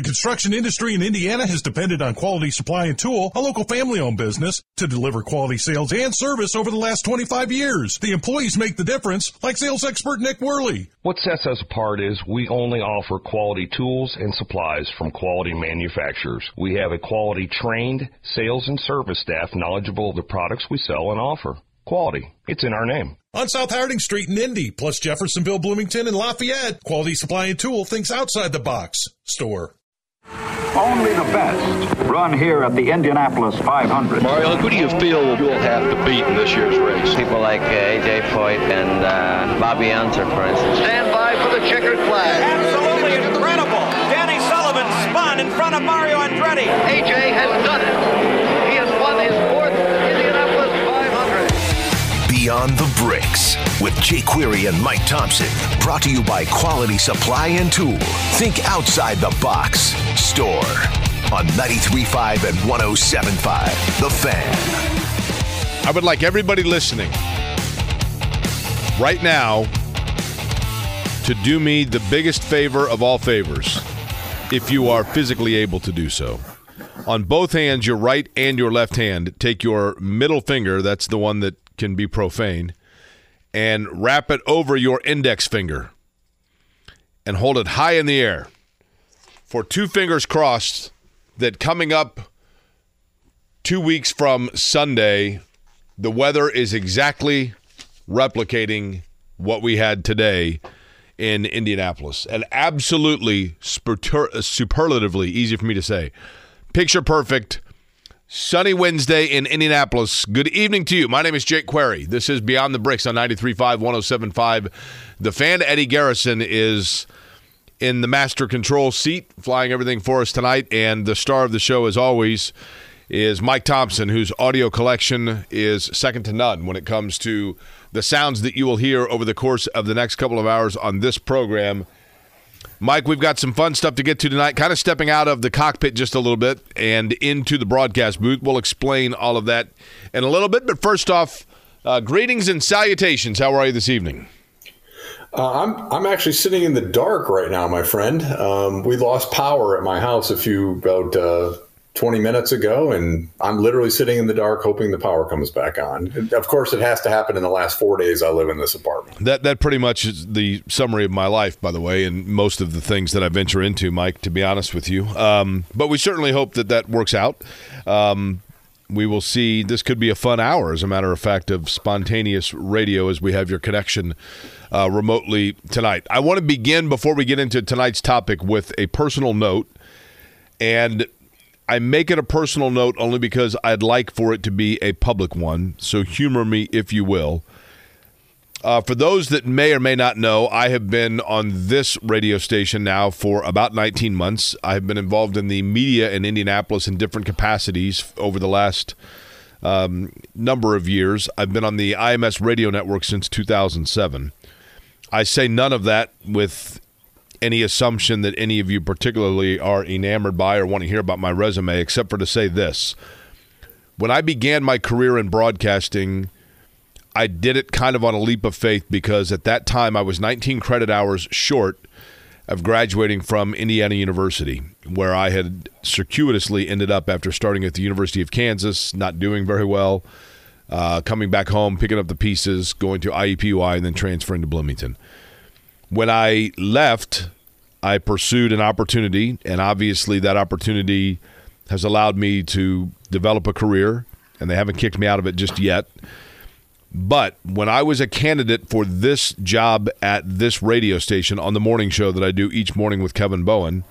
The construction industry in Indiana has depended on Quality Supply and Tool, a local family owned business, to deliver quality sales and service over the last 25 years. The employees make the difference, like sales expert Nick Worley. What sets us apart is we only offer quality tools and supplies from quality manufacturers. We have a quality trained sales and service staff knowledgeable of the products we sell and offer. Quality. It's in our name. On South Harding Street in Indy, plus Jeffersonville, Bloomington, and Lafayette, Quality Supply and Tool thinks outside the box. Store. Only the best run here at the Indianapolis 500. Mario, who do you feel you'll have to beat in this year's race? People like uh, AJ Foyt and uh, Bobby Unser, for instance. Stand by for the checkered flag. Absolutely incredible. Danny Sullivan spun in front of Mario Andretti. AJ has done it. Beyond the Bricks with Jake Query and Mike Thomsen. Brought to you by Quality Supply and Tool. Think outside the box. Store on 93.5 and 107.5. The Fan. I would like everybody listening right now to do me the biggest favor of all favors, if you are physically able to do so. On both hands, your right and your left hand, take your middle finger, that's the one that can be profane, and wrap it over your index finger and hold it high in the air for two fingers crossed that coming up two weeks from Sunday, the weather is exactly replicating what we had today in Indianapolis. And absolutely superlatively easy for me to say. Picture perfect. Sunny Wednesday in Indianapolis. Good evening to you. My name is Jake Query. This is Beyond the Bricks on 93.5, 107.5. The fan, Eddie Garrison, is in the master control seat, flying everything for us tonight. And the star of the show, as always, is Mike Thomsen, whose audio collection is second to none when it comes to the sounds that you will hear over the course of the next couple of hours on this program. Mike, we've got some fun stuff to get to tonight. Kind of stepping out of the cockpit just a little bit and into the broadcast booth. We'll explain all of that in a little bit. But first off, uh, greetings and salutations. How are you this evening? Uh, I'm I'm actually sitting in the dark right now, my friend. Um, we lost power at my house a few about uh, 20 minutes ago, and I'm literally sitting in the dark, hoping the power comes back on. Of course, it has to happen in the last four days I live in this apartment. That that pretty much is the summary of my life, by the way, and most of the things that I venture into, Mike. To be honest with you, um, but we certainly hope that that works out. Um, we will see. This could be a fun hour, as a matter of fact, of spontaneous radio as we have your connection uh, remotely tonight. I want to begin before we get into tonight's topic with a personal note, and I make it a personal note only because I'd like for it to be a public one. So humor me if you will. Uh, for those that may or may not know, I have been on this radio station now for about 19 months. I have been involved in the media in Indianapolis in different capacities over the last um, number of years. I've been on the IMS radio network since 2007. I say none of that with any assumption that any of you particularly are enamored by or want to hear about my resume, except for to say this. When I began my career in broadcasting, I did it kind of on a leap of faith because at that time I was 19 credit hours short of graduating from Indiana University, where I had circuitously ended up after starting at the University of Kansas, not doing very well, uh, coming back home, picking up the pieces, going to IUPUI, and then transferring to Bloomington. When I left, I pursued an opportunity, and obviously that opportunity has allowed me to develop a career, and they haven't kicked me out of it just yet. But when I was a candidate for this job at this radio station on the morning show that I do each morning with Kevin Bowen,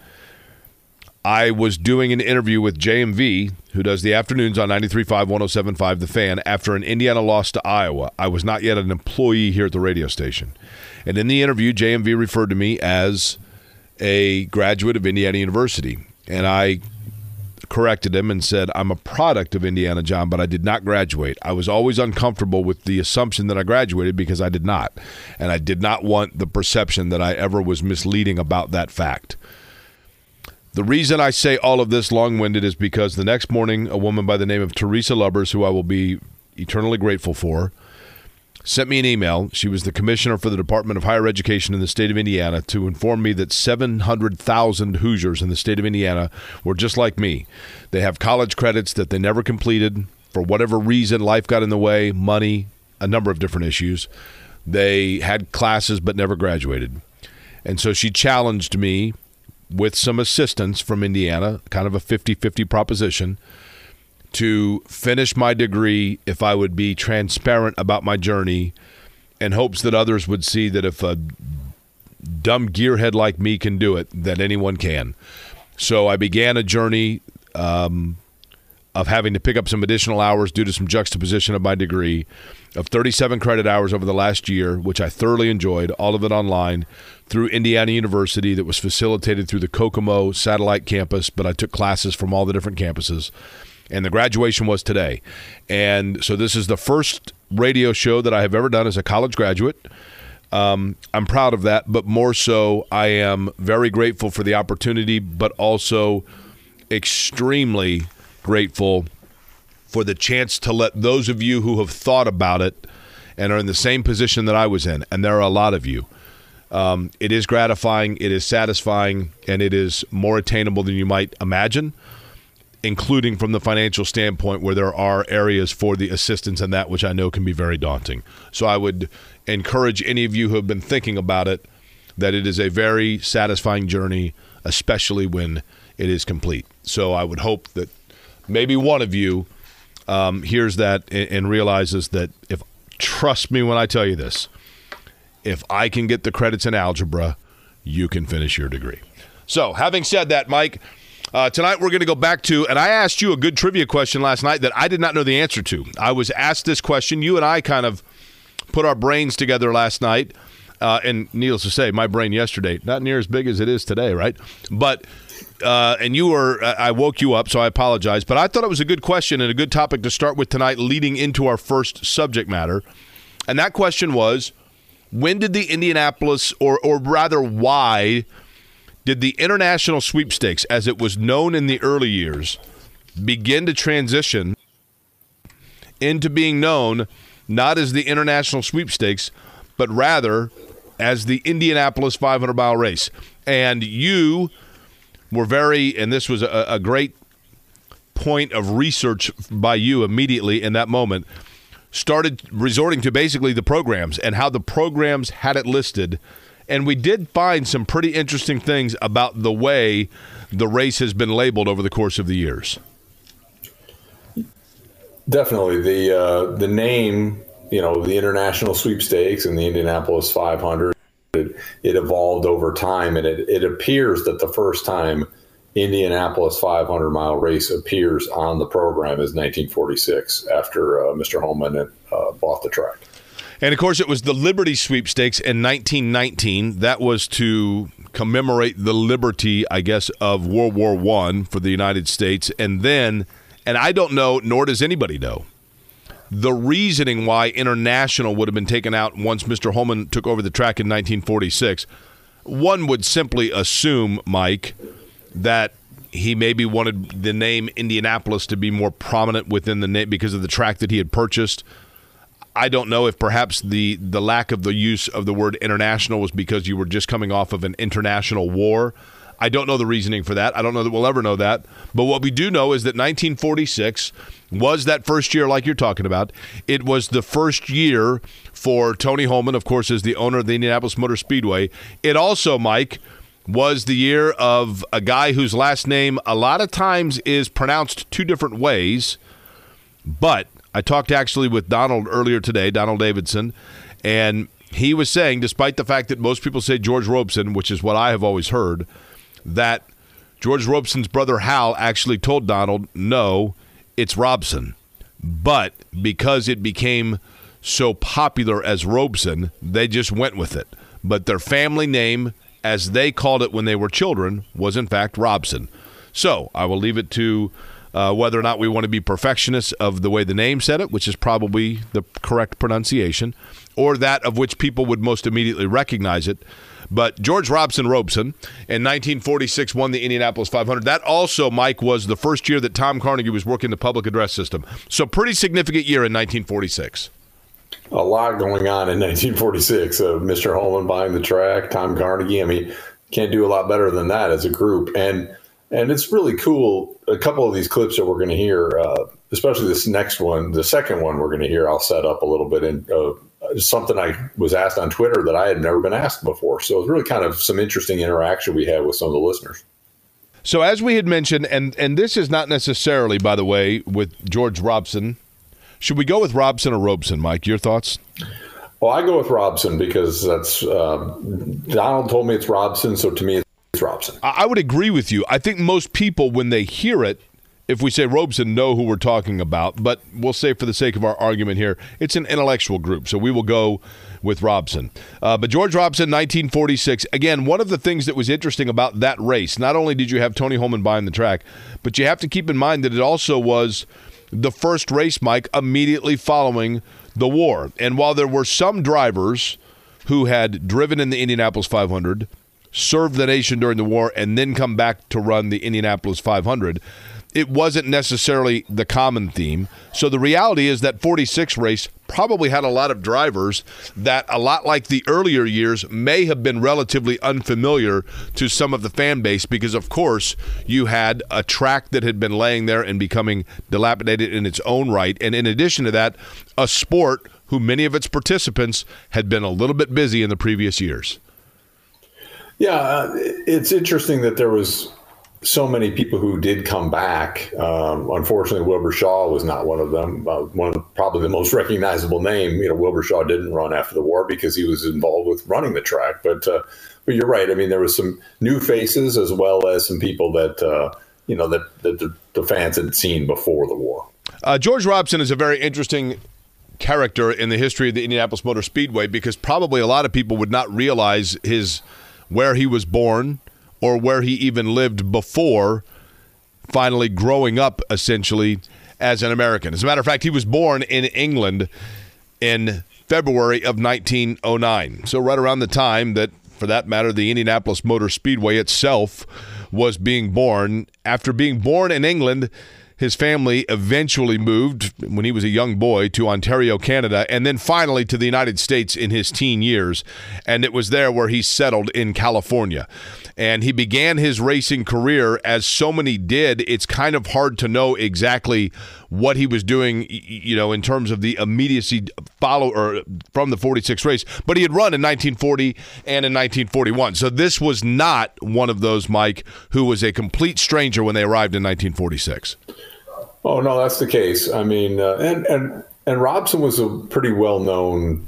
I was doing an interview with JMV, who does the afternoons on 93.5, 107.5 The Fan, after an Indiana loss to Iowa. I was not yet an employee here at the radio station. And in the interview, JMV referred to me as a graduate of Indiana University. And I corrected him and said, I'm a product of Indiana, John, but I did not graduate. I was always uncomfortable with the assumption that I graduated because I did not. And I did not want the perception that I ever was misleading about that fact. The reason I say all of this long winded is because the next morning, a woman by the name of Teresa Lubbers, who I will be eternally grateful for, sent me an email. She was the commissioner for the Department of Higher Education in the state of Indiana to inform me that 700,000 Hoosiers in the state of Indiana were just like me. They have college credits that they never completed for whatever reason. Life got in the way, money, a number of different issues. They had classes but never graduated. And so she challenged me with some assistance from Indiana, kind of a 50 50 proposition, to finish my degree if I would be transparent about my journey in hopes that others would see that if a dumb gearhead like me can do it, that anyone can. So I began a journey um, of having to pick up some additional hours due to some juxtaposition of my degree of 37 credit hours over the last year, which I thoroughly enjoyed, all of it online through Indiana University that was facilitated through the Kokomo satellite campus, but I took classes from all the different campuses. And the graduation was today. And so this is the first radio show that I have ever done as a college graduate. Um, I'm proud of that, but more so, I am very grateful for the opportunity, but also extremely grateful for the chance to let those of you who have thought about it and are in the same position that I was in, and there are a lot of you. Um, it is gratifying, it is satisfying, and it is more attainable than you might imagine, including from the financial standpoint where there are areas for the assistance and that which I know can be very daunting. So I would encourage any of you who have been thinking about it that it is a very satisfying journey, especially when it is complete. So I would hope that maybe one of you um, hears that and, and realizes that if trust me when I tell you this, if I can get the credits in algebra, you can finish your degree. So, having said that, Mike, uh, tonight we're going to go back to, and I asked you a good trivia question last night that I did not know the answer to. I was asked this question. You and I kind of put our brains together last night. Uh, and needless to say, my brain yesterday, not near as big as it is today, right? But uh, and you were I woke you up, so I apologize. But I thought it was a good question and a good topic to start with tonight, leading into our first subject matter. And that question was, when did the Indianapolis, or or rather, why did the international sweepstakes, as it was known in the early years, begin to transition into being known not as the international sweepstakes, but rather as the Indianapolis 500 mile race? And you were very, and this was a, a great point of research by you immediately in that moment, started resorting to basically the programs and how the programs had it listed. And we did find some pretty interesting things about the way the race has been labeled over the course of the years. Definitely, the uh, the name, you know, the international sweepstakes and the Indianapolis 500 it, it evolved over time, and it, it appears that the first time Indianapolis 500 mile race appears on the program is 1946 after uh, Mr. Hulman uh, bought the track. And of course, it was the Liberty Sweepstakes in 1919. That was to commemorate the liberty, I guess, of World War One for the United States. And then, and I don't know, nor does anybody know, the reasoning why international would have been taken out once Mr. Hulman took over the track in 1946. One would simply assume, Mike, that he maybe wanted the name Indianapolis to be more prominent within the name because of the track that he had purchased. I don't know if perhaps the the lack of the use of the word international was because you were just coming off of an international war. I don't know the reasoning for that. I don't know that we'll ever know that. But what we do know is that 1946 was that first year, like you're talking about. It was the first year for Tony Hulman, of course, as the owner of the Indianapolis Motor Speedway. It also, Mike, was the year of a guy whose last name a lot of times is pronounced two different ways. But I talked actually with Donald earlier today, Donald Davidson, and he was saying, despite the fact that most people say George Robeson, which is what I have always heard, that George Robeson's brother Hal actually told Donald, no, it's Robson. But because it became so popular as Robeson, they just went with it. But their family name, as they called it when they were children, was in fact Robson. So I will leave it to uh, whether or not we want to be perfectionists of the way the name said it, which is probably the correct pronunciation, or that of which people would most immediately recognize it. But George Robson Robeson in 1946 won the Indianapolis 500. That also, Mike, was the first year that Tom Carnegie was working the public address system. So, pretty significant year in 1946. a lot going on in 1946. Uh, Mr. Hulman buying the track, Tom Carnegie. I mean, can't do a lot better than that as a group. And and it's really cool. A couple of these clips that we're going to hear, uh, especially this next one, the second one we're going to hear, I'll set up a little bit in, uh, something I was asked on Twitter that I had never been asked before. So it's really kind of some interesting interaction we had with some of the listeners. So as we had mentioned, and and this is not necessarily, by the way, with George Robson. Should we go with Robson or Robeson, Mike? Your thoughts? Well, I go with Robson because that's uh, Donald told me it's Robson, so to me it's Robson. I would agree with you. I think most people, when they hear it, if we say Robeson, know who we're talking about. But we'll say, for the sake of our argument here, it's an intellectual group, so we will go with Robson. Uh, but George Robson, 1946. Again, one of the things that was interesting about that race, not only did you have Tony Hulman buying the track, but you have to keep in mind that it also was the first race, Mike, immediately following the war. And while there were some drivers who had driven in the Indianapolis 500, served the nation during the war, and then come back to run the Indianapolis 500, it wasn't necessarily the common theme. So the reality is that 46 race probably had a lot of drivers that, a lot like the earlier years, may have been relatively unfamiliar to some of the fan base because, of course, you had a track that had been laying there and becoming dilapidated in its own right. And in addition to that, a sport who many of its participants had been a little bit busy in the previous years. Yeah, uh, it's interesting that there was so many people who did come back. Um, unfortunately, Wilbur Shaw was not one of them. Uh, one of probably the most recognizable name. You know, Wilbur Shaw didn't run after the war because he was involved with running the track. But uh, but you're right. I mean, there was some new faces as well as some people that uh, you know that, that the, the, fans had seen before the war. Uh, George Robson is a very interesting character in the history of the Indianapolis Motor Speedway because probably a lot of people would not realize his where he was born or where he even lived before finally growing up essentially as an American. As a matter of fact, he was born in England in February of 1909. So, right around the time that, for that matter, the Indianapolis Motor Speedway itself was being born. After being born in England, his family eventually moved when he was a young boy to Ontario, Canada, and then finally to the United States in his teen years. And it was there where he settled in California. And he began his racing career as so many did. It's kind of hard to know exactly what he was doing, you know, in terms of the immediacy follow or from the 46 race. But he had run in 1940 and in 1941. So this was not one of those, Mike, who was a complete stranger when they arrived in 1946. Oh no, that's the case. I mean, uh, and and and Robson was a pretty well known,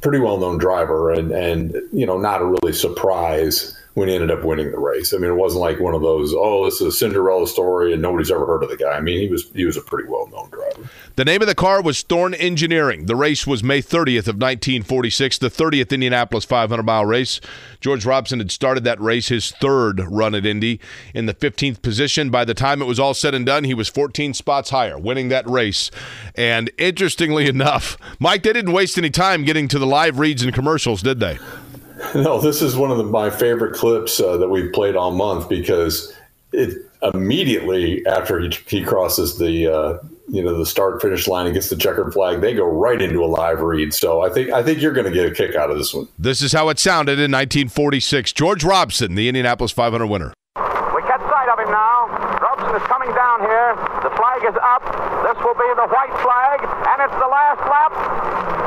pretty well known driver, and and you know, not a really surprise when he ended up winning the race. I mean, it wasn't like one of those, oh, this is a Cinderella story and nobody's ever heard of the guy. I mean, he was he was a pretty well known driver. The name of the car was Thorn Engineering. The race was May 30th of 1946, the 30th Indianapolis 500 mile race. George Robson had started that race his third run at Indy in the 15th position. By the time it was all said and done, he was 14 spots higher, winning that race. And interestingly enough, Mike, they didn't waste any time getting to the live reads and commercials, did they? No, this is one of the, my favorite clips uh, that we've played all month because it immediately after he, he crosses the uh, you know the start finish line and gets the checkered flag, they go right into a live read. So I think I think you're going to get a kick out of this one. This is how it sounded in 1946. George Robson, the Indianapolis 500 winner. We catch sight of him now. Robson is coming down here. The flag is up. This will be the white flag, and it's the last lap.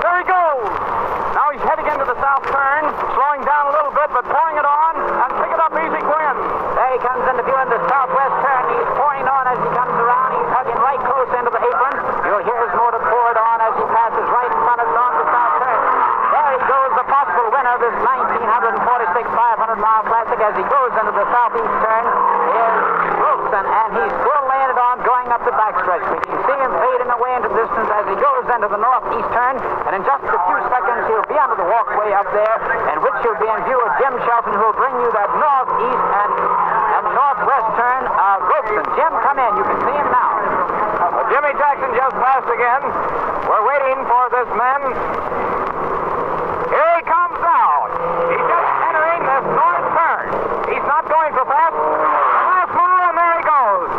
There he goes. Now he's heading into the south turn, slowing down a little bit, but pouring it on, and pick it up easy, Quinn. There he comes into view in the southwest turn. He's pouring on as he comes around. He's hugging right close into the apron. You'll hear his motor pour it on as he passes right in front of us on the south turn. There he goes, the possible winner of this 1946 500 mile classic as he goes into the southeast turn is Wilson, and he's still going up the backstretch. We can see him fading away into the distance as he goes into the northeast turn, and in just a few seconds he'll be under the walkway up there, and which will be in view of Jim Shelton, who will bring you that northeast and, and northwest turn of uh, Robeson. Jim, come in. You can see him now. Well, Jimmy Jackson just passed again. We're waiting for this man. Here he comes now. He's just entering this north turn. He's not going so fast. The last mile, and there he goes.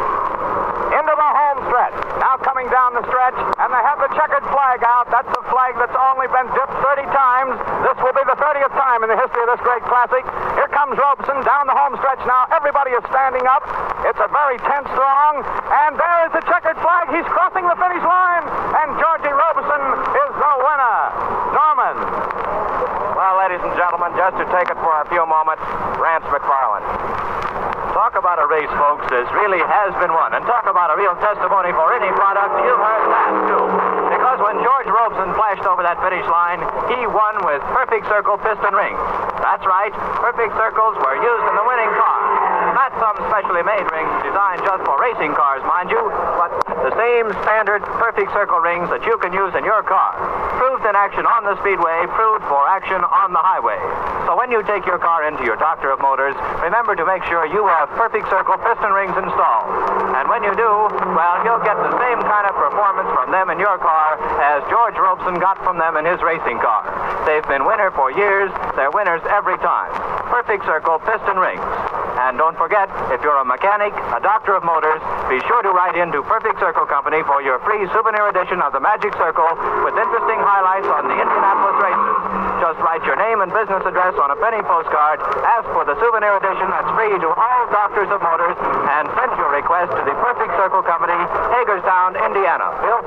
Into the home stretch. Now coming down the stretch. and they have the checkered flag out. That's a flag that's only been dipped 30 times. This will be the 30th time in the history of this great classic. Here comes Robeson down the home stretch now. Everybody is standing up. It's a very tense throng, and there is the checkered flag. He's crossing the finish line, and Georgie Robeson is the winner. Norman. Well, ladies and gentlemen, just to take it for a few moments. Race, folks, as really has been won. And talk about a real testimony for any product. You've heard that, too. Because when George Robeson flashed over that finish line, he won with perfect circle piston rings. That's right, perfect circles were used in the winning car. Not some specially made rings designed just for racing cars, mind you, but same standard perfect circle rings that you can use in your car. Proved in action on the speedway, proved for action on the highway. So when you take your car into your doctor of motors, remember to make sure you have perfect circle piston rings installed. And when you do, well, you'll get the same kind of performance from them in your car as George Robeson got from them in his racing car. They've been winner for years. They're winners every time. Perfect circle piston rings. And don't forget, if you're a mechanic, a doctor of motors, be sure to write into Perfect Circle Company for your free souvenir edition of the Magic Circle with interesting highlights on the Indianapolis races. Just write your name and business address on a penny postcard, ask for the souvenir edition that's free to all doctors of motors, and send your request to the Perfect Circle Company, Hagerstown, Indiana. Bill?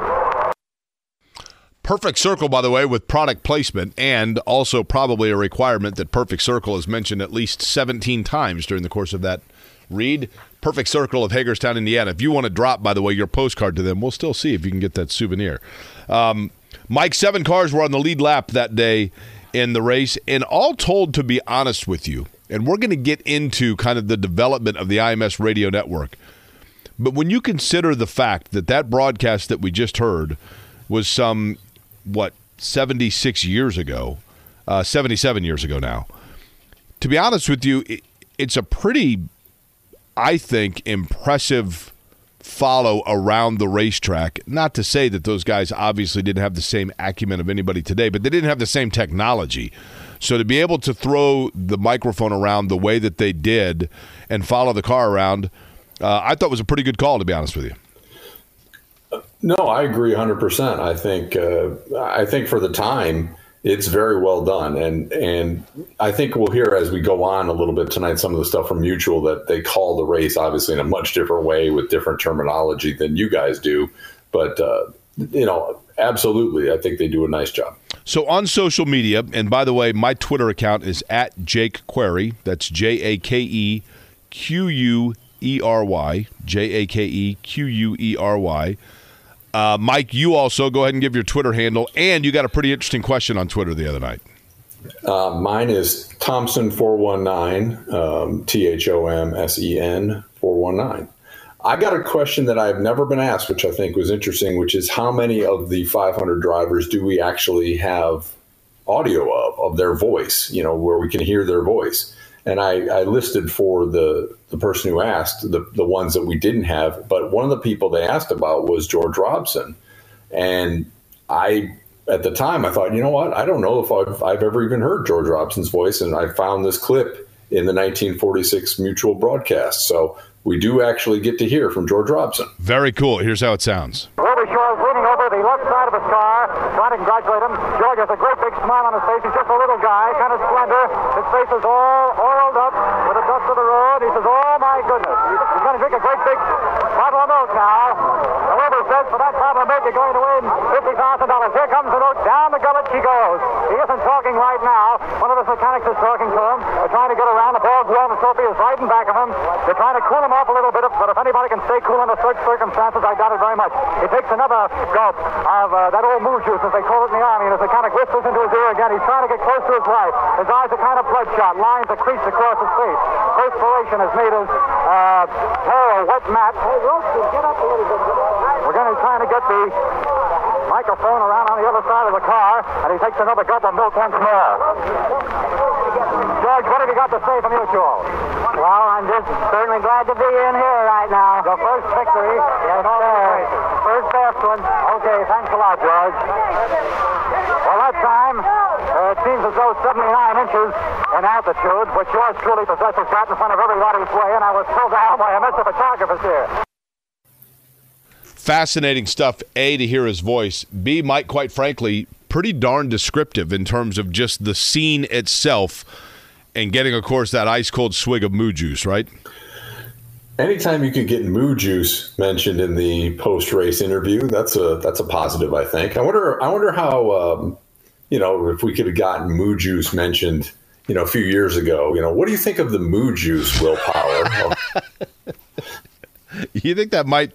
Perfect Circle, by the way, with product placement and also probably a requirement that Perfect Circle is mentioned at least 17 times during the course of that read. Perfect Circle of Hagerstown, Indiana. If you want to drop, by the way, your postcard to them, we'll still see if you can get that souvenir. Um, Mike, seven cars were on the lead lap that day in the race, and all told, to be honest with you, and we're going to get into kind of the development of the IMS radio network. But when you consider the fact that that broadcast that we just heard was some what 76 years ago, uh, 77 years ago now. To be honest with you, it, it's a pretty, I think, impressive follow around the racetrack. Not to say that those guys obviously didn't have the same acumen of anybody today, but they didn't have the same technology. So to be able to throw the microphone around the way that they did and follow the car around, uh, I thought was a pretty good call, to be honest with you. No, I agree 100%. I think uh, I think for the time it's very well done and and I think we'll hear as we go on a little bit tonight some of the stuff from Mutual that they call the race obviously in a much different way with different terminology than you guys do, but uh, you know, absolutely, I think they do a nice job. So on social media, and by the way, my Twitter account is at Jake Query. That's J A K E Uh, Mike, you also go ahead and give your Twitter handle, and you got a pretty interesting question on Twitter the other night. Uh, mine is Thompson four one nine, um, T H O M S E N four one nine. I got a question that I've never been asked, which I think was interesting, which is how many of the 500 drivers do we actually have audio of of their voice? You know, where we can hear their voice. And I, I listed for the the person who asked the the ones that we didn't have, but one of the people they asked about was George Robson, and I at the time I thought, you know what, I don't know if I've, I've ever even heard George Robson's voice, and I found this clip in the 1946 Mutual broadcast. So we do actually get to hear from George Robson. Very cool. Here's how it sounds. Robichaud is leaning over the left side of his car, trying to congratulate him. George has a great big smile on his face. He's just a little guy, kind of slender. His face is all oiled up with the dust of the road. He says, "Oh my goodness!" He's going to drink a great big bottle of milk now. The Weber says, "For that bottle of milk, you're going to win fifty thousand dollars." Here comes the note. Down the gullet she goes. He isn't talking right now. One of his mechanics is talking to him. They're trying to get around. The Paul Guillaume Sophie is right in back of him. They're trying to cool him off a little bit, but if anybody can stay cool under such circumstances, I doubt it very much. He takes another gulp of uh, that old moose juice, as they call it in the army, and kind of whispers into his ear again, he's trying to get close to his wife. His eyes are kind of bloodshot, lines are creased across his face. Perspiration has made his uh, hair a wet mat. Hey, Wilson, get up a little bit. Going to get the microphone around on the other side of the car, and he takes another gulp of milk once more. George, what have you got to say from Mutual? Well, I'm just certainly glad to be in here right now. The first victory. Yes, sir. First best one. Okay, thanks a lot, George. Well, that time, uh, it seems as though 79 inches in altitude, which yours truly possesses that in front of everybody's way, and I was pulled down by a Mr. Photographer here. Fascinating stuff. A to hear his voice. B, Mike, quite frankly, pretty darn descriptive in terms of just the scene itself, and getting, of course, that ice cold swig of moo juice. Right. Anytime you can get moo juice mentioned in the post race interview, that's a that's a positive. I think. I wonder. I wonder how. Um, you know, if we could have gotten moo juice mentioned, you know, a few years ago. You know, what do you think of the moo juice Will Power? you think that might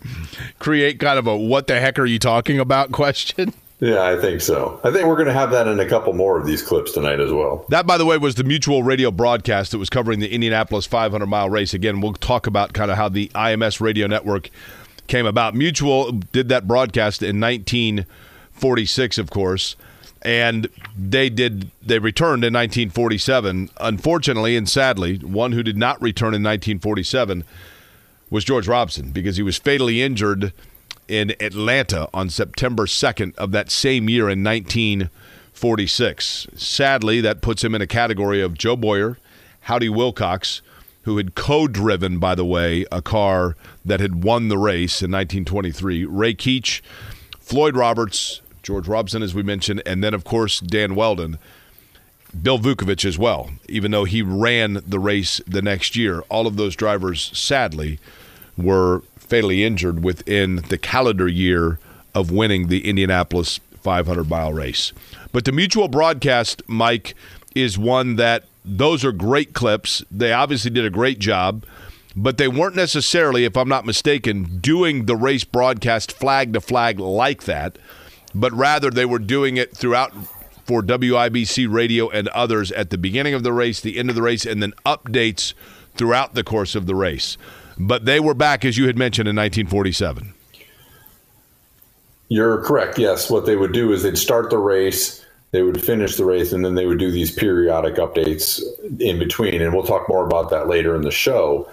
create kind of a "what the heck are you talking about?" question? Yeah, I think so. I think we're going to have that in a couple more of these clips tonight as well. That, by the way, was the Mutual Radio broadcast that was covering the Indianapolis 500 mile race. Again, we'll talk about kind of how the IMS radio network came about. Mutual did that broadcast in 1946, of course, and they did they returned in 1947. Unfortunately and sadly, one who did not return in 1947 was George Robson because he was fatally injured in Atlanta on September 2nd of that same year in 1946. Sadly, that puts him in a category of Joe Boyer, Howdy Wilcox, who had co driven, by the way, a car that had won the race in 1923, Ray Keech, Floyd Roberts, George Robson, as we mentioned, and then, of course, Dan Wheldon. Bill Vukovich as well, even though he ran the race the next year. All of those drivers, sadly, were fatally injured within the calendar year of winning the Indianapolis 500 mile race. But the mutual broadcast, Mike, is one that those are great clips. They obviously did a great job, but they weren't necessarily, if I'm not mistaken, doing the race broadcast flag to flag like that, but rather they were doing it throughout for WIBC radio and others at the beginning of the race, the end of the race, and then updates throughout the course of the race. But they were back, as you had mentioned, in 1947. You're correct. Yes. What they would do is they'd start the race, they would finish the race, and then they would do these periodic updates in between. And we'll talk more about that later in the show.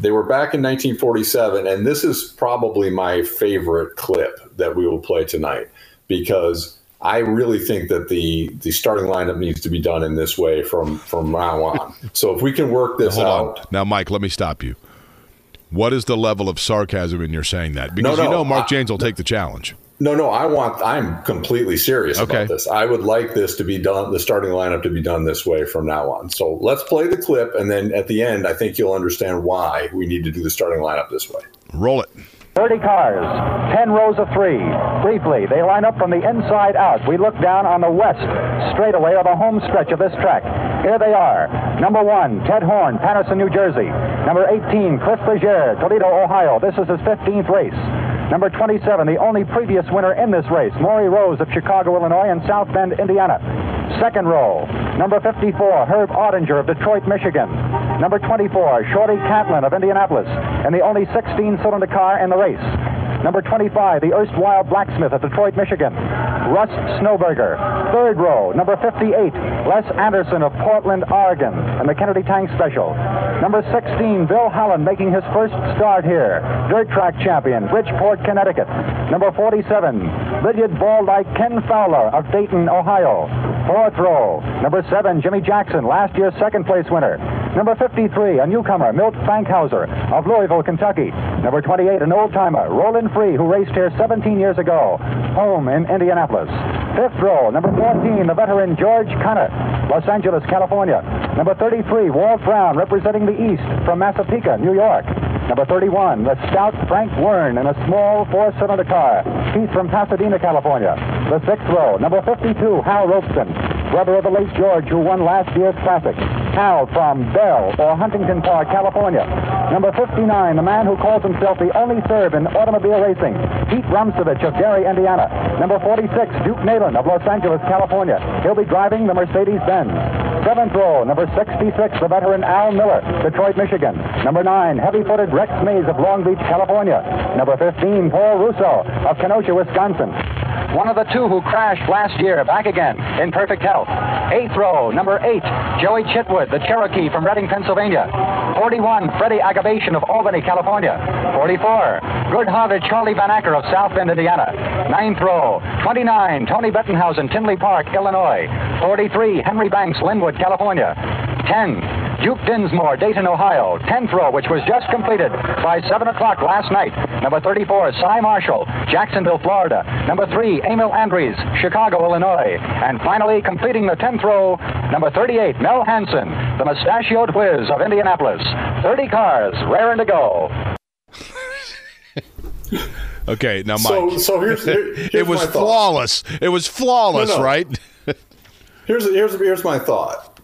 They were back in 1947, and this is probably my favorite clip that we will play tonight because I really think that the the starting lineup needs to be done in this way from from now on. so if we can work this out. On. Now, Mike, let me stop you. What is the level of sarcasm in your saying that? Because no, no, you know Mark I, Jaynes will take the challenge. No, no, I want. I'm completely serious okay. about this. I would like this to be done. The starting lineup to be done this way from now on. So let's play the clip, and then at the end, I think you'll understand why we need to do the starting lineup this way. Roll it. 30 cars, 10 rows of three. Briefly, they line up from the inside out. We look down on the west straightaway of the home stretch of this track. Here they are. Number one, Ted Horn, Paterson, New Jersey. Number 18, Cliff Bergere, Toledo, Ohio. This is his 15th race. Number 27, the only previous winner in this race, Mauri Rose of Chicago, Illinois, and South Bend, Indiana. Second row, number 54, Herb Ardinger of Detroit, Michigan. Number 24, Shorty Cantlon of Indianapolis, and the only 16-cylinder car in the race. Number 25, the erstwhile blacksmith of Detroit, Michigan, Russ Snowberger. Third row, number 58, Les Anderson of Portland, Oregon, and the Kennedy Tank Special. Number 16, Bill Holland making his first start here, dirt track champion, Bridgeport, Connecticut. Number 47, billiard ball like Ken Fowler of Dayton, Ohio. Fourth row, number 7, Jimmy Jackson, last year's second place winner. Number 53, a newcomer, Milt Fankhauser of Louisville, Kentucky. Number 28, an old timer, Roland Free, who raced here 17 years ago, home in Indianapolis. Fifth row, number 14, the veteran George Connor, Los Angeles, California. Number 33, Walt Brown, representing the East from Massapequa, New York. Number 31, the stout Frank Wearne in a small four-cylinder car. He's from Pasadena, California. The sixth row, number 52, Hal Ropeston, brother of the late George who won last year's Classic. Hal from Bell or Huntington Park, California. Number 59, the man who calls himself the only Serb in automobile racing, Pete Romcevich of Gary, Indiana. Number 46, Duke Nalon of Los Angeles, California. He'll be driving the Mercedes-Benz. Seventh row, number 66, the veteran Al Miller, Detroit, Michigan. Number 9, heavy-footed Rex Mays of Long Beach, California. Number 15, Paul Russo of Kenosha, Wisconsin. One of the two who crashed last year, back again, in perfect health. Eighth row, number 8, Joey Chitwood, the Cherokee from Reading, Pennsylvania. 41, Freddie Agabashian of Albany, California. 44, good-hearted Charlie Van Acker of South Bend, Indiana. Ninth row, 29, Tony Bettenhausen, Tinley Park, Illinois. 43, Henry Banks, Lynwood, California. 10, Duke Dinsmore, Dayton, Ohio. 10th row, which was just completed by 7 o'clock last night. Number 34, Cy Marshall, Jacksonville, Florida. Number 3, Emil Andres, Chicago, Illinois. And finally, completing the 10th row, number 38, Mel Hansen, the mustachioed whiz of Indianapolis. 30 cars, raring to go. Okay, now Mike. So, so here's, here- here's it was my flawless. It was flawless, No, no. right? Here's here's here's my thought.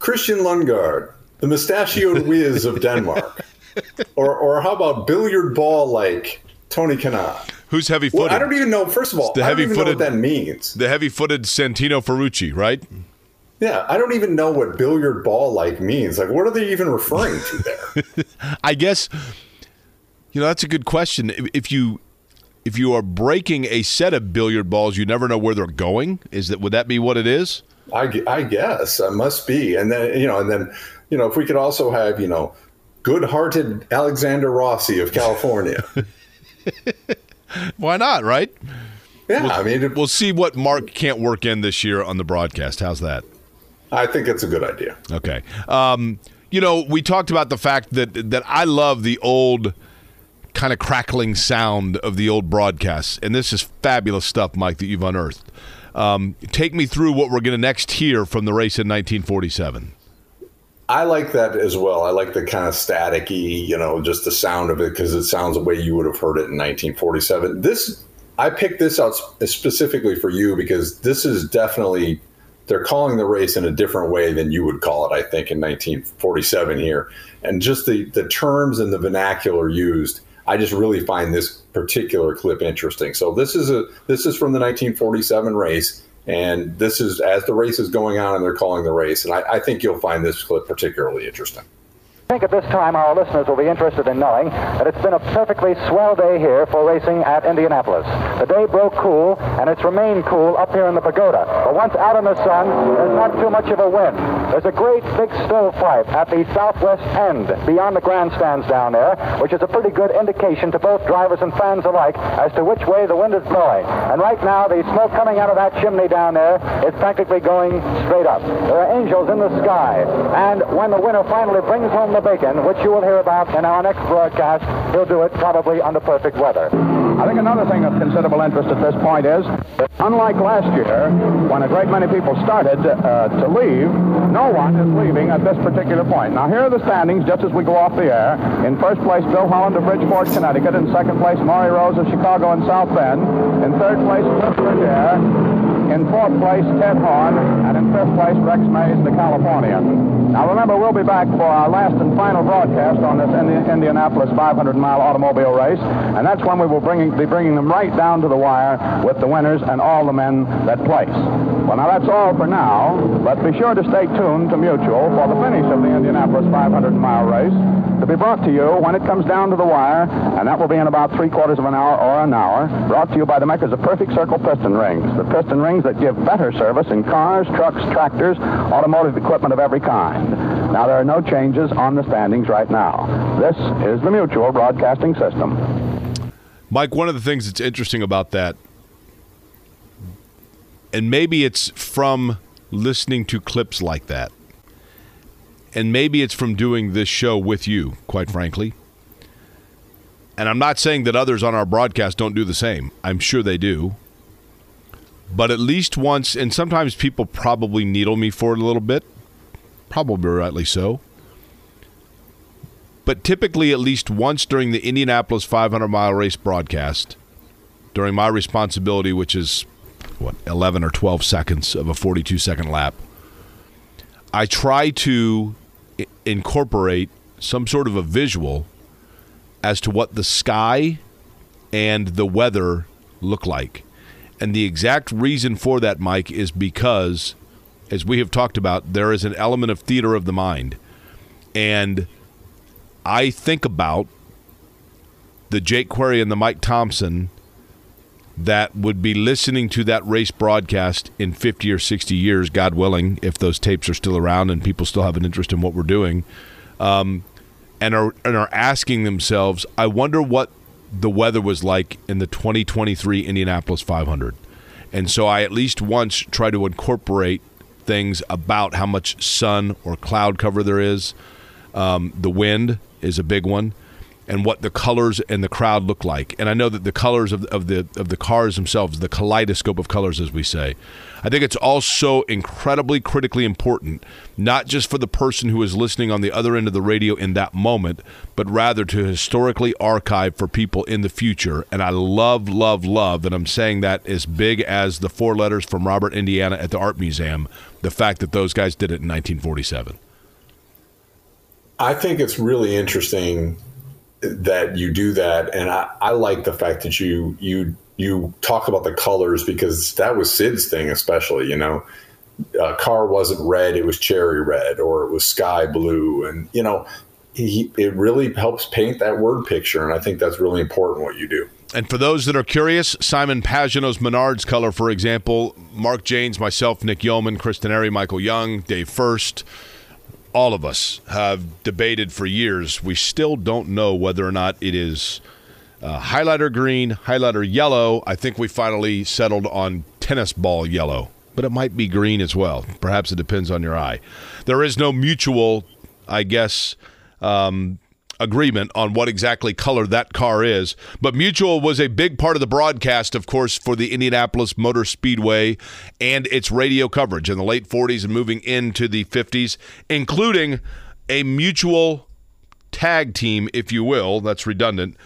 Christian Lundgaard, the mustachioed whiz of Denmark, or or how about billiard ball like Tony Kanaan? Who's heavy footed? Well. I don't even know. First of all, the I don't heavy even know footed what that means. The heavy footed Santino Ferrucci, right? Yeah, I don't even know what billiard ball like means. Like, what are they even referring to there? I guess you know that's a good question. If- you if you are breaking a set of billiard balls, you never know where they're going. Is that would that be what it is? I, I guess it must be. And then you know, and then you know, if we could also have you know, good-hearted Alexander Rossi of California. Why not? Right? Yeah, we'll, I mean, we'll see what Mark can't work in this year on the broadcast. How's that? I think it's a good idea. Okay. Um, you know, we talked about the fact that that I love the old kind of crackling sound of the old broadcasts, and this is fabulous stuff, Mike, that you've unearthed. Um, take me through what we're going to next hear from the race in 1947. I like that as well. I like the kind of staticky, you know, just the sound of it because it sounds the way you would have heard it in 1947. This, I picked this out specifically for you because this is definitely, they're calling the race in a different way than you would call it, I think, in 1947 here. And just the, the terms and the vernacular used, I just really find this particular clip interesting. So this is a this is from the 1947 race, and this is as the race is going on, and they're calling the race. And I, I think you'll find this clip particularly interesting. I think at this time our listeners will be interested in knowing that it's been a perfectly swell day here for racing at Indianapolis. The day broke cool, and it's remained cool up here in the pagoda. But once out in the sun, there's not too much of a wind. There's a great big stovepipe at the southwest end, beyond the grandstands down there, which is a pretty good indication to both drivers and fans alike as to which way the wind is blowing. And right now, the smoke coming out of that chimney down there is practically going straight up. There are angels in the sky, and when the winner finally brings home the bacon, which you will hear about in our next broadcast, he'll do it probably under perfect weather. I think another thing of considerable interest at this point is unlike last year, when a great many people started uh, to leave, no one is leaving at this particular point. Now, here are the standings just as we go off the air. In first place, Bill Holland of Bridgeport, Connecticut. In second place, Mauri Rose of Chicago and South Bend. In third place, Cliff Bergere. In fourth place, Ted Horn. And in fifth place, Rex Mays, the Californian. Now, remember, we'll be back for our last and final broadcast on this Indi- Indianapolis 500-mile automobile race, and that's when we will bring, be bringing them right down to the wire with the winners and all the men that place. Well, now that's all for now, but be sure to stay tuned to Mutual for the finish of the Indianapolis 500-mile race to be brought to you when it comes down to the wire, and that will be in about three quarters of an hour or an hour, brought to you by the makers of Perfect Circle piston rings, the piston rings that give better service in cars, trucks, tractors, automotive equipment of every kind. Now, there are no changes on the standings right now. This is the Mutual Broadcasting System. Mike, one of the things that's interesting about that, and maybe it's from listening to clips like that, and maybe it's from doing this show with you, quite frankly. And I'm not saying that others on our broadcast don't do the same. I'm sure they do. But at least once, and sometimes people probably needle me for it a little bit, probably rightly so. But typically, at least once during the Indianapolis 500 mile race broadcast, during my responsibility, which is what, 11 or 12 seconds of a 42 second lap, I try to incorporate some sort of a visual as to what the sky and the weather look like. And the exact reason for that, Mike, is because, as we have talked about, there is an element of theater of the mind. And I think about the Jake Query and the Mike Thomsen that would be listening to that race broadcast in 50 or 60 years, God willing, if those tapes are still around and people still have an interest in what we're doing, um, and are and are asking themselves, I wonder what the weather was like in the 2023 Indianapolis 500. And so I at least once try to incorporate things about how much sun or cloud cover there is. Um, the wind is a big one and what the colors and the crowd look like. And I know that the colors of, of the of the cars themselves, the kaleidoscope of colors, as we say, I think it's also incredibly critically important, not just for the person who is listening on the other end of the radio in that moment, but rather to historically archive for people in the future. And I love, love, love, and I'm saying that as big as the four letters from Robert, Indiana at the Art Museum, the fact that those guys did it in 1947. I think it's really interesting that you do that, and I, I like the fact that you you you talk about the colors because that was Sid's thing, especially. You know, a car wasn't red; it was cherry red, or it was sky blue, and you know, he, it really helps paint that word picture, and I think that's really important what you do. And for those that are curious, Simon Pagenaud's Menards color, for example, Mark Jaynes, myself, Nick Yeoman, Kristen Airy, Michael Young, Dave Furst all of us have debated for years. We still don't know whether or not it is uh, highlighter green, highlighter yellow. I think we finally settled on tennis ball yellow, but it might be green as well. Perhaps it depends on your eye. There is no mutual, I guess, um, agreement on what exactly color that car is. But Mutual was a big part of the broadcast, of course, for the Indianapolis Motor Speedway and its radio coverage in the late 40s and moving into the 50s, including a mutual tag team, if you will. That's redundant,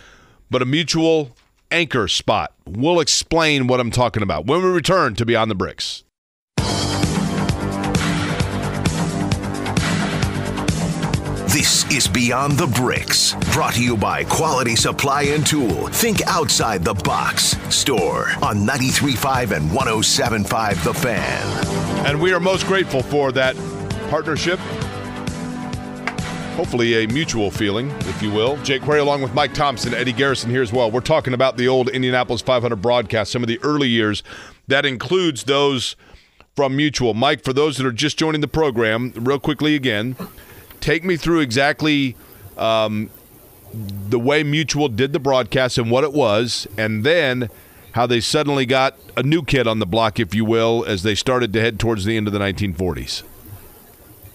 but a mutual anchor spot. We'll explain what I'm talking about when we return to Beyond the Bricks. This is Beyond the Bricks, brought to you by Quality Supply and Tool. Think outside the box. Store on 93.5 and 107.5 The Fan. And we are most grateful for that partnership. Hopefully, a mutual feeling, if you will. Jake Query, along with Mike Thomsen, Eddie Garrison here as well. We're talking about the old Indianapolis 500 broadcast, some of the early years. That includes those from Mutual. Mike, for those that are just joining the program, real quickly again, take me through exactly um, the way Mutual did the broadcast and what it was, and then how they suddenly got a new kid on the block, if you will, as they started to head towards the end of the 1940s.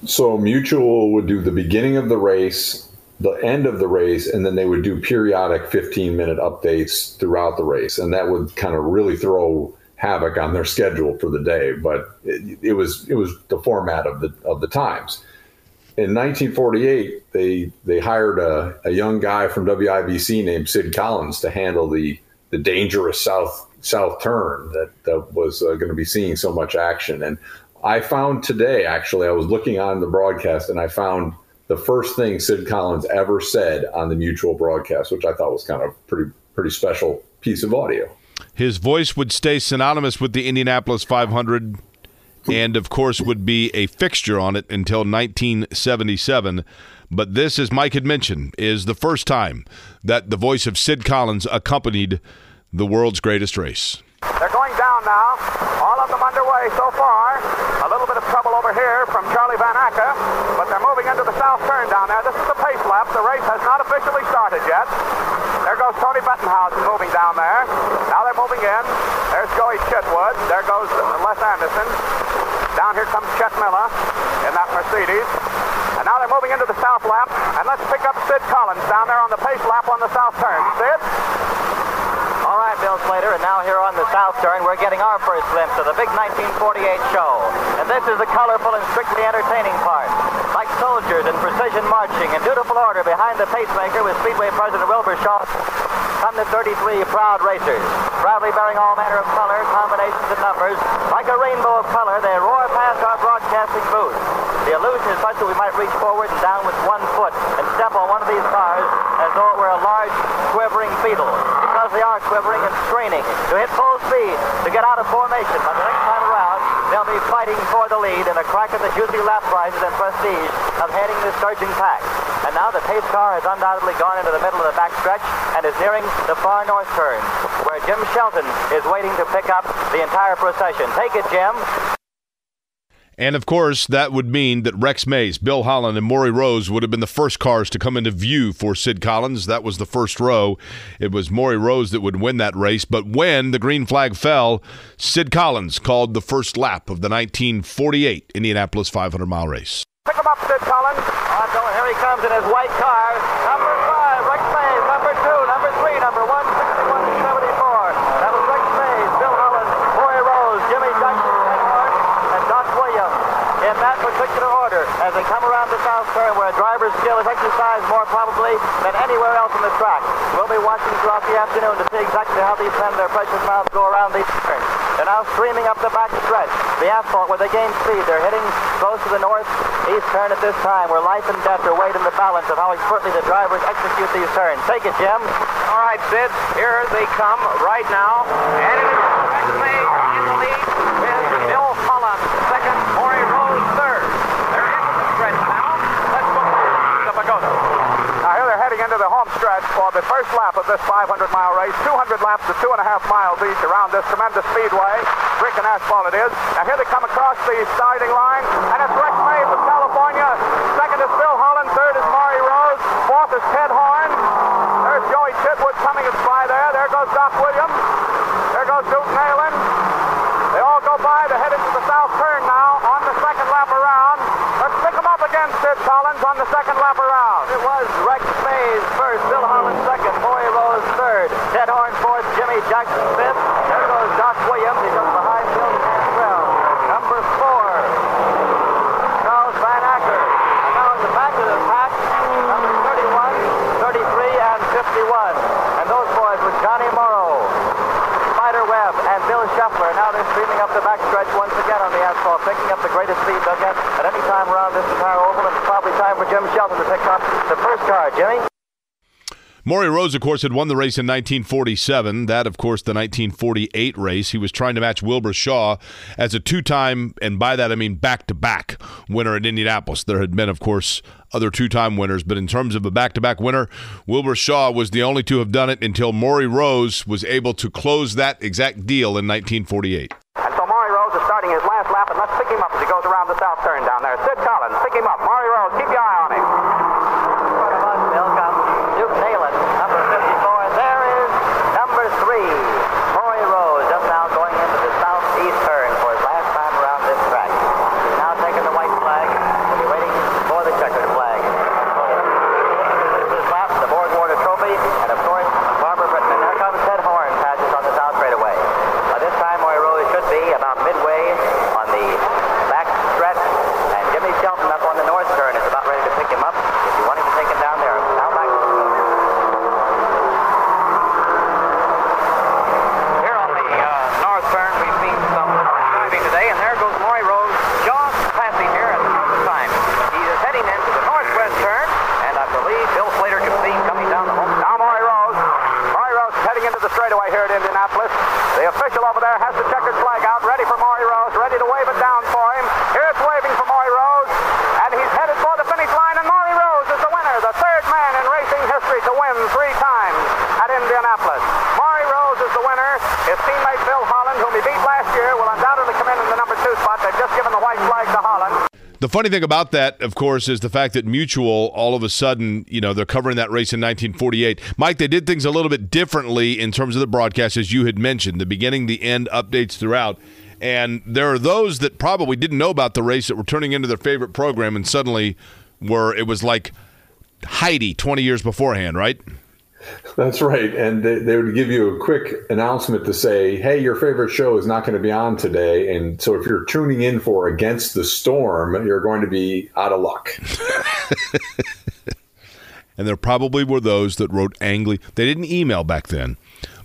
So Mutual would do the beginning of the race, the end of the race, and then they would do periodic 15 minute updates throughout the race. And that would kind of really throw havoc on their schedule for the day. But it, it was it was the format of the of the times in 1948, they they hired a, a young guy from WIBC named Sid Collins to handle the the dangerous south south turn that that was uh, going to be seeing so much action. And I found today, actually, I was looking on the broadcast and I found the first thing Sid Collins ever said on the Mutual broadcast, which I thought was kind of pretty pretty special piece of audio. His voice would stay synonymous with the Indianapolis 500 and of course would be a fixture on it until 1977. But this, as Mike had mentioned, is the first time that the voice of Sid Collins accompanied the world's greatest race. They're going down now. All of them underway so far. A little bit of trouble over here from Charlie Van Acker, but they're moving into the south turn down there. This is the pace lap. The race has not officially started yet. There goes Tony Bettenhausen moving down there. Now they're moving in. There's Joey Chitwood. There goes Les Anderson. Down here comes Chet Miller in that Mercedes. And now they're moving into the south lap. And let's pick up Sid Collins down there on the pace lap on the south turn. Sid? Slater, and now here on the south turn, we're getting our first glimpse of the big 1948 show. And this is the colorful and strictly entertaining part. Like soldiers in precision marching in dutiful order behind the pacemaker with Speedway President Wilbur Shaw come the 33 proud racers. Proudly bearing all manner of color, combinations, and numbers. Like a rainbow of color, they roar past our broadcasting booth. The illusion is such that we might reach forward and down with one foot and step on one of these cars as though it were a large quivering beetle. They are quivering and straining to hit full speed to get out of formation. But the next time around, they'll be fighting for the lead and a crack at the juicy lap prizes and prestige of heading the surging pack. And now the pace car has undoubtedly gone into the middle of the backstretch and is nearing the far north turn, where Jim Shelton is waiting to pick up the entire procession. Take it, Jim. And of course, that would mean that Rex Mays, Bill Holland, and Mauri Rose would have been the first cars to come into view for Sid Collins. That was the first row. It was Mauri Rose that would win that race. But when the green flag fell, Sid Collins called the first lap of the 1948 Indianapolis 500 mile race. Pick him up, Sid Collins. Otto, here he comes in his white car. Number five, Rex Mays. Number two, number three, number one, 6174. That was Rex Mays, Bill Holland, Mauri Rose, Jimmy Jackson, Ted Horn, and Doc Williams. In that particular order, as they come around the south turn where a driver's skill is exercised more probably than anywhere else on the track. We'll be watching throughout the afternoon to see exactly how these men, their precious mouths, go around these turns. They're now streaming up the back stretch. The asphalt where they gain speed. They're hitting close to the northeast turn at this time where life and death are weighed in the balance of how expertly the drivers execute these turns. Take it, Jim. All right, Sid. Here they come right now. And it is Rex Mays in the lead with Bill Holland second, Mauri Rose third. They're into the stretch now. Let's go to Pagoda. Now here they're heading into the home stretch for the first lap of this 500-mile race. 200 laps to two and a half miles each around this tremendous speedway. Brick and asphalt it is. Now here they come across the starting line, and it's Rex Mays of California. Second is Bill Holland. Third is Mauri Rose. Fourth is Ted Horn. There's Joey Chitwood coming us by there. There goes Doc Williams. There goes Duke Nalon. They all go by. They're headed to the south turn now on the second lap around. Let's pick them up again, Sid Collins, on the second lap around. It was Rex Mays first, Bill Holland second, Mauri Rose third, Ted Horn fourth, Jimmy Jackson fifth. There goes Doc Williams. He comes behind Bill Cantrell. Number four, Charles Van Acker. And now in the back of the pack, number 31, 33, and 51. And those boys were Johnny Mauro, Spider Webb, and Bill Sheffler. Now they're streaming up the backstretch once again on the asphalt, picking up the greatest speed they'll get at any time around this entire oval. And it's probably time for Jim Shelton to pick up the first car. Jimmy? Mauri Rose, of course, had won the race in 1947. That, of course, the 1948 race. He was trying to match Wilbur Shaw as a two time, and by that I mean back to back winner at Indianapolis. There had been, of course, other two time winners, but in terms of a back to back winner, Wilbur Shaw was the only to have done it until Mauri Rose was able to close that exact deal in 1948. And so Mauri Rose is starting his last lap, and let's pick him up as he goes around the south turn down there. Sid Collins, pick him up. Mauri Rose, keep your eye on him. Bill comes. Duke Nalon, number 54. There is number three, Mauri Rose, just now going into the southeast turn for his last time around this track. He's now taking the white flag. He'll be waiting for the checkered flag. This lap, the Borg Warner Trophy, and of course, Barbara Brittman. There comes Ted Horn, passes on the south straightaway. By this time, Mauri Rose should be about midway on the back stretch, and Jimmy Shelton up on the north turn is about ready to pick him up. If you want him to take him down there, now back. Here on the uh, north turn, we've seen some driving today, and there goes Mauri Rose just passing here at the proper time. He is heading into the northwest turn, and I believe Bill Slater can see him coming down the home. Now Mauri Rose. Mauri Rose is heading into the straightaway here at Indianapolis. The official over there has the checkered flag out, ready for Mauri Rose, ready to wave it down for him. Here it's waving for Mauri Rose, and he's headed for the finish line, and Mauri Rose is the winner, the third man in racing history to win three times at Indianapolis. Mauri Rose is the winner. His teammate Bill Holland, whom he beat last year, will undoubtedly come in in the number two spot. They've just given the white flag to Holland. The funny thing about that, of course, is the fact that Mutual, all of a sudden, you know, they're covering that race in 1948. Mike, they did things a little bit differently in terms of the broadcast, as you had mentioned, the beginning, the end, updates throughout. And there are those that probably didn't know about the race that were turning into their favorite program and suddenly were, it was like Heidi 20 years beforehand, right? That's right. And they, they would give you a quick announcement to say, hey, your favorite show is not going to be on today. And so if you're tuning in for Against the Storm, you're going to be out of luck. and there probably were those that wrote angry. They didn't email back then,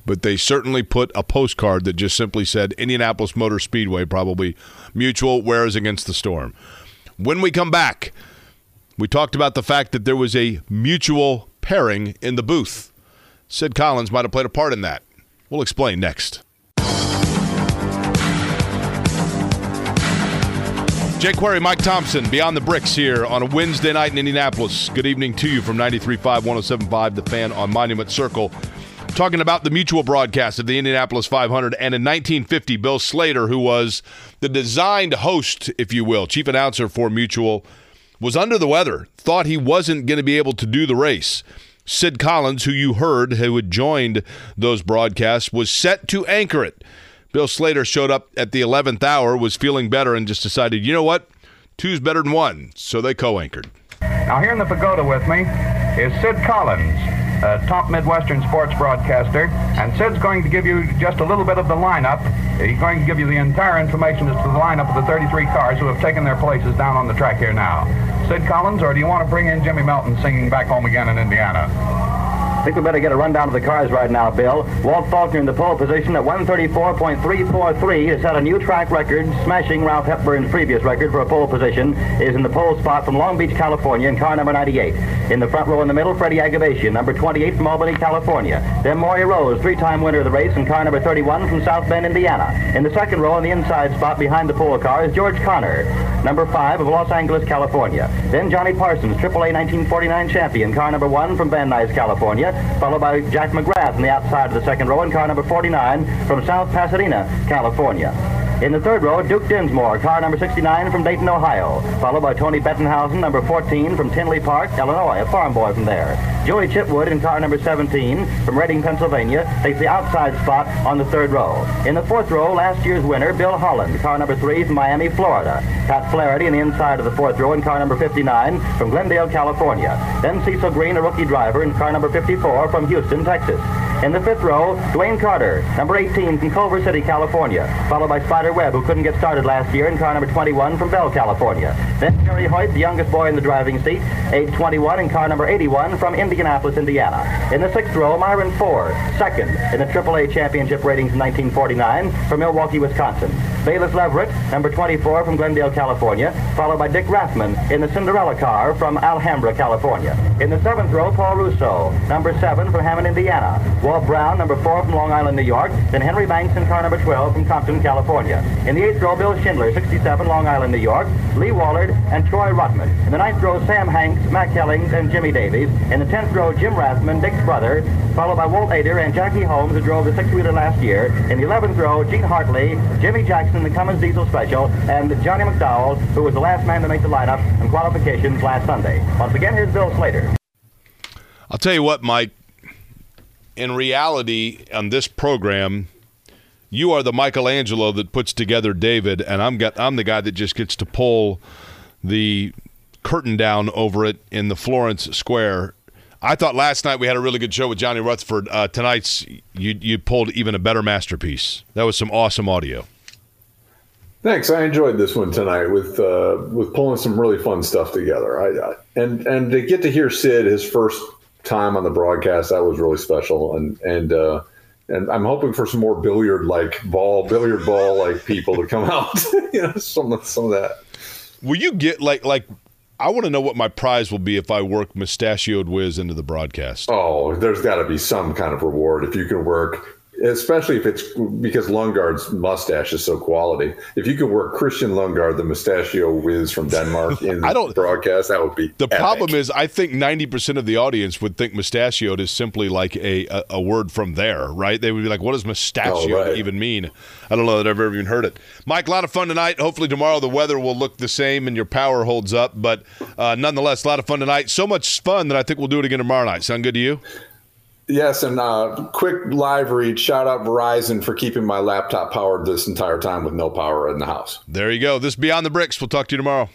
but they certainly put a postcard that just simply said Indianapolis Motor Speedway, probably mutual, wears against the storm. When we come back, we talked about the fact that there was a mutual pairing in the booth. Sid Collins might have played a part in that. We'll explain next. Jake Query, Mike Thomsen, Beyond the Bricks here on a Wednesday night in Indianapolis. Good evening to you from 93.5, 107.5, The Fan on Monument Circle. talking about the mutual broadcast of the Indianapolis 500. And in 1950, Bill Slater, who was the designed host, if you will, chief announcer for Mutual, was under the weather, thought he wasn't going to be able to do the race. Sid Collins, who you heard, who had joined those broadcasts, was set to anchor it. Bill Slater showed up at the 11th hour, was feeling better, and just decided, you know what? Two's better than one. So they co anchored. Now, here in the pagoda with me is Sid Collins, a top Midwestern sports broadcaster. And Sid's going to give you just a little bit of the lineup. He's going to give you the entire information as to the lineup of the 33 cars who have taken their places down on the track here now. Sid Collins, or do you want to bring in Jimmy Melton singing back home again in Indiana? I think we better get a rundown of the cars right now, Bill. Walt Faulkner in the pole position at 134.343 has set a new track record, smashing Ralph Hepburn's previous record for a pole position, is in the pole spot from Long Beach, California, in car number 98. In the front row in the middle, Freddie Agabashian, number 28 from Albany, California. Then Mauri Rose, three-time winner of the race, in car number 31 from South Bend, Indiana. In the second row, in the inside spot behind the pole car, is George Connor, number 5 of Los Angeles, California. Then Johnny Parsons, AAA 1949 champion, car number 1 from Van Nuys, California followed by Jack McGrath on the outside of the second row in car number 49 from South Pasadena, California. In the third row, Duke Dinsmore, car number 69 from Dayton, Ohio, followed by Tony Bettenhausen, number 14 from Tinley Park, Illinois, a farm boy from there. Joey Chitwood in car number 17 from Reading, Pennsylvania, takes the outside spot on the third row. In the fourth row, last year's winner, Bill Holland, car number 3 from Miami, Florida. Pat Flaherty in the inside of the fourth row in car number 59 from Glendale, California. Then Cecil Green, a rookie driver, in car number 54 from Houston, Texas. In the fifth row, Duane Carter, number 18 from Culver City, California, followed by Spider Webb, who couldn't get started last year in car number 21 from Bell, California. Then Jerry Hoyt, the youngest boy in the driving seat, age 21 in car number 81 from Indianapolis, Indiana. In the sixth row, Myron Fohr, second in the AAA championship ratings in 1949 from Milwaukee, Wisconsin. Bayliss Levrett, number 24 from Glendale, California, followed by Dick Rathmann in the Cinderella car from Alhambra, California. In the seventh row, Paul Russo, number 7 from Hammond, Indiana. Walt Brown, number 4 from Long Island, New York. Then Henry Banks in car number 12 from Compton, California. In the eighth row, Bill Schindler, 67, Long Island, New York. Lee Wallard and Troy Ruttman. In the ninth row, Sam Hanks, Mac Hellings, and Jimmy Davies. In the tenth row, Jim Rathmann, Dick's brother, followed by Walt Ader and Jackie Holmes, who drove the six-wheeler last year. In the eleventh row, Gene Hartley, Jimmy Jackson, the Cummins Diesel Special, and Johnny McDowell, who was the last man to make the lineup in qualifications last Sunday. Once again, here's Bill Slater. I'll tell you what, Mike. In reality, on this program, you are the Michelangelo that puts together David, and I'm got I'm the guy that just gets to pull the curtain down over it in the Florence Square. I thought last night we had a really good show with Johnny Rutherford. Uh, tonight's you you pulled even a better masterpiece. That was some awesome audio. Thanks. I enjoyed this one tonight with uh, with pulling some really fun stuff together. I, I, and and to get to hear Sid his first time on the broadcast that was really special. And and uh, and I'm hoping for some more billiard like ball billiard ball like people to come out. You know some of some of that. Will you get like like I want to know what my prize will be if I work mustachioed whiz into the broadcast. Oh, there's got to be some kind of reward if you can work especially if it's because Lundgaard's mustache is so quality. If you could work Christian Lundgaard, the mustachio whiz from Denmark, in I don't, broadcast, that would be. The epic. problem is, I think ninety percent of the audience would think mustachioed is simply like a, a, a word from there, right? They would be like, "What does mustachio oh, right. even mean?" I don't know that I've ever even heard it. Mike, a lot of fun tonight. Hopefully tomorrow the weather will look the same and your power holds up, but uh, nonetheless, a lot of fun tonight. So much fun that I think we'll do it again tomorrow night. Sound good to you? Yes, and uh, quick live read. Shout out Verizon for keeping my laptop powered this entire time with no power in the house. There you go. This Beyond the Bricks. We'll talk to you tomorrow.